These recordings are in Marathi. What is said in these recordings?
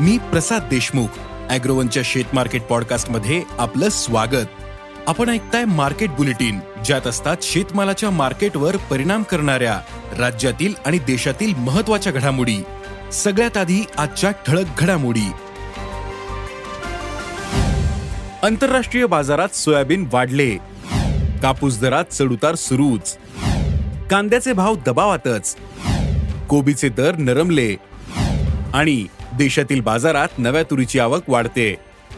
मी प्रसाद देशमुख अॅग्रोवनच्या शेत मार्केट पॉडकास्टमध्ये आपलं स्वागत. आपण ऐकताय मार्केट बुलेटिन ज्यात असतात शेतमालाच्या मार्केटवर परिणाम करणाऱ्या राज्यातील आणि देशातील महत्त्वाच्या घडामोडी. सगळ्यात आधी आजच्या ठळक घडामोडी. आंतरराष्ट्रीय बाजारात सोयाबीन वाढले. कापूस दरात चढउतार सुरूच. कांद्याचे भाव दबावातच. कोबीचे दर नरमले. आणि देशातील बाजारात नव्या तुरीची आवक वाढते.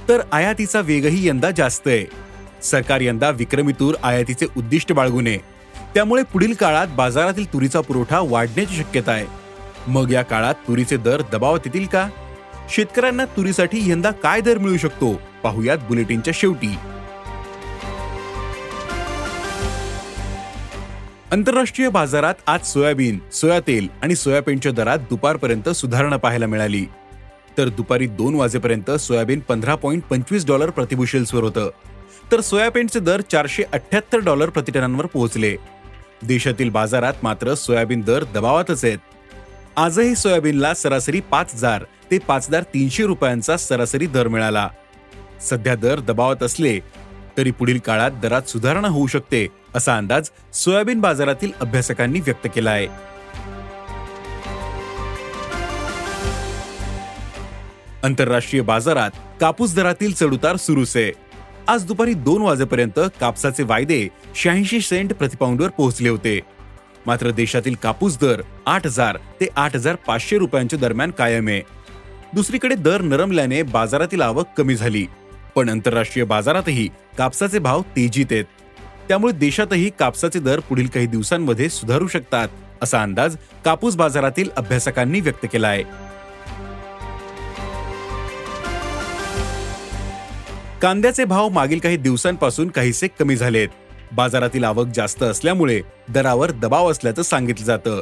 तर आयातीचा वेगही यंदा जास्त आहे. सरकार यंदा विक्रमी तूर आयातीचे उद्दिष्ट बाळगू नये त्यामुळे पुढील काळात बाजारातील तुरीचा पुरवठा वाढण्याची शक्यता आहे. मग या काळात तुरीचे दर दबावात येतील का? शेतकऱ्यांना तुरीसाठी यंदा काय दर मिळू शकतो? पाहुयात बुलेटिनच्या शेवटी. आंतरराष्ट्रीय बाजारात आज सोयाबीन सोया तेल आणि सोयाबीनच्या दरात दुपारपर्यंत सुधारणा पाहायला मिळाली. तर दुपारी दोन वाजेपर्यंत सोयाबीन पंधरा पॉईंट पंचवीस डॉलर प्रतिबुशेल्सवर होतं. तर सोयाबीनचे दर चारशे अठ्याहत्तर डॉलर प्रतिटनांवर पोहोचले. देशातील बाजारात मात्र सोयाबीन दर दबावातच आहेत. आजही सोयाबीनला सरासरी पाच हजार ते पाच हजार तीनशे रुपयांचा सरासरी दर मिळाला. सध्या दर दबावात असले तरी पुढील काळात दरात सुधारणा होऊ शकते असा अंदाज सोयाबीन बाजारातील अभ्यासकांनी व्यक्त केला आहे आंतरराष्ट्रीय बाजारात कापूस दरातील चढउतार सुरूच आहे आज दुपारी दोन वाजेपर्यंत कापसाचे वायदे शहाऐंशी सेंट प्रतिपाऊंडवर पोहोचले होते. मात्र देशातील कापूस दर आठ हजार ते आठ हजार पाचशे रुपयांच्या दरम्यान कायम. आहे दुसरीकडे दर नरमल्याने बाजारातील आवक कमी झाली. पण आंतरराष्ट्रीय बाजारातही कापसाचे भाव तेजीत आहेत. त्यामुळे देशातही कापसाचे दर पुढील काही दिवसांमध्ये सुधारू शकतात असा अंदाज कापूस बाजारातील अभ्यासकांनी व्यक्त केला आहे कांद्याचे भाव मागील काही दिवसांपासून काहीसे कमी झालेत. बाजारातील आवक जास्त असल्यामुळे दरावर दबाव असल्याचं सांगितलं जातं.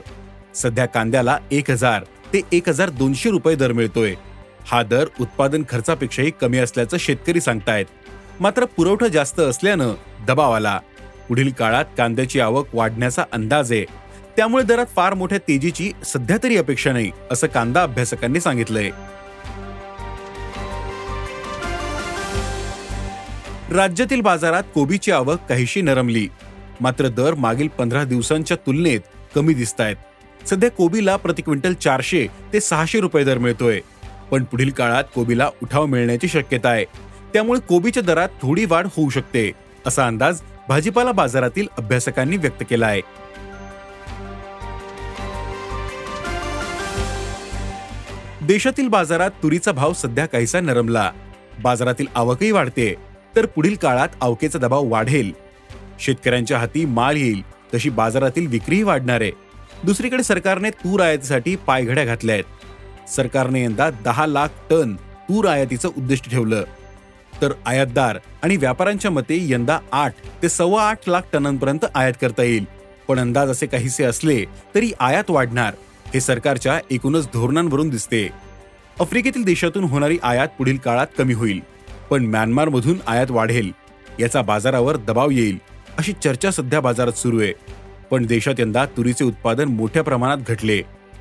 सध्या कांद्याला एक हजार ते एक हजार दोनशे रुपये दर मिळतोय. हा दर उत्पादन खर्चापेक्षाही कमी असल्याचं शेतकरी सांगतायत. मात्र पुरवठा जास्त असल्यानं दबाव आला. पुढील काळात कांद्याची आवक वाढण्याचा अंदाज आहे. त्यामुळे दरात फार मोठ्या तेजीची सध्या तरी अपेक्षा नाही असं कांदा अभ्यासकांनी सांगितलंय. राज्यातील बाजारात कोबीची आवक काहीशी नरमली. मात्र दर मागील पंधरा दिवसांच्या तुलनेत कमी दिसत आहेत सध्या कोबीला प्रति क्विंटल चारशे ते सहाशे रुपये दर मिळतोय. पण पुढील काळात कोबीला उठाव मिळण्याची शक्यता आहे. त्यामुळे कोबीच्या दरात थोडी वाढ होऊ शकते असा अंदाज भाजीपाला बाजारातील अभ्यासकांनी व्यक्त केला आहे. देशातील बाजारात तुरीचा भाव सध्या काहीसा नरमला. बाजारातील आवकही वाढते. तर पुढील काळात अवकेचा दबाव वाढेल. शेतकऱ्यांच्या हाती माल येईल तशी बाजारातील विक्रीही वाढणार आहे. दुसरीकडे सरकारने तूर आयातीसाठी पायघड्या घातल्या आहेत. सरकारने यंदा दहा लाख टन तूर आयातीचं उद्दिष्ट ठेवलं. तर आयातदार आणि व्यापाऱ्यांच्या मते यंदा आठ ते सव्वा आठ लाख टनांपर्यंत आयात करता येईल. पण अंदाज असे काहीसे असले तरी आयात वाढणार हे सरकारच्या एकूणच धोरणांवरून दिसते. आफ्रिकेतील देशातून होणारी आयात पुढील काळात कमी होईल. पण म्यानमारमधून आयात वाढेल. याचा बाजारावर दबाव येईल अशी चर्चा सध्या बाजारात सुरू आहे. पण देशात यंदा तुरीचे उत्पादन मोठ्या प्रमाणात घटले.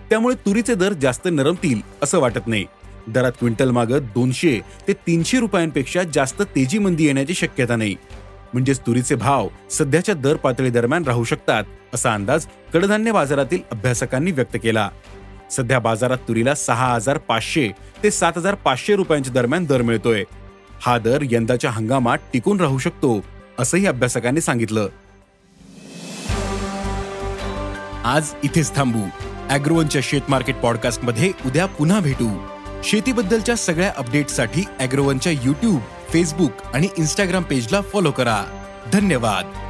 त्यामुळे तुरीचे दर जास्त नरमतील असं वाटत नाही. दरात क्विंटल मागं दोनशे ते तीनशे रुपयांपेक्षा जास्त तेजी मंदी येण्याची शक्यता नाही. म्हणजेच तुरीचे भाव सध्याच्या दर पातळी दरम्यान राहू शकतात असा अंदाज कडधान्य बाजारातील अभ्यासकांनी व्यक्त केला. सध्या बाजारात तुरीला सहा हजार पाचशे ते सात हजार पाचशे रुपयांच्या दरम्यान दर मिळतोय. हा दर यंदाच्या हंगामात टिकून राहू शकतो असंही अभ्यासकांनी सांगितलं. आज इथेच थांबू. अॅग्रोवनच्या शेत मार्केट पॉडकास्टमध्ये उद्या पुन्हा भेटू. शेतीबद्दलच्या सगळ्या अपडेटसाठी अॅग्रोवनच्या युट्यूब फेसबुक आणि इन्स्टाग्राम पेजला फॉलो करा. धन्यवाद.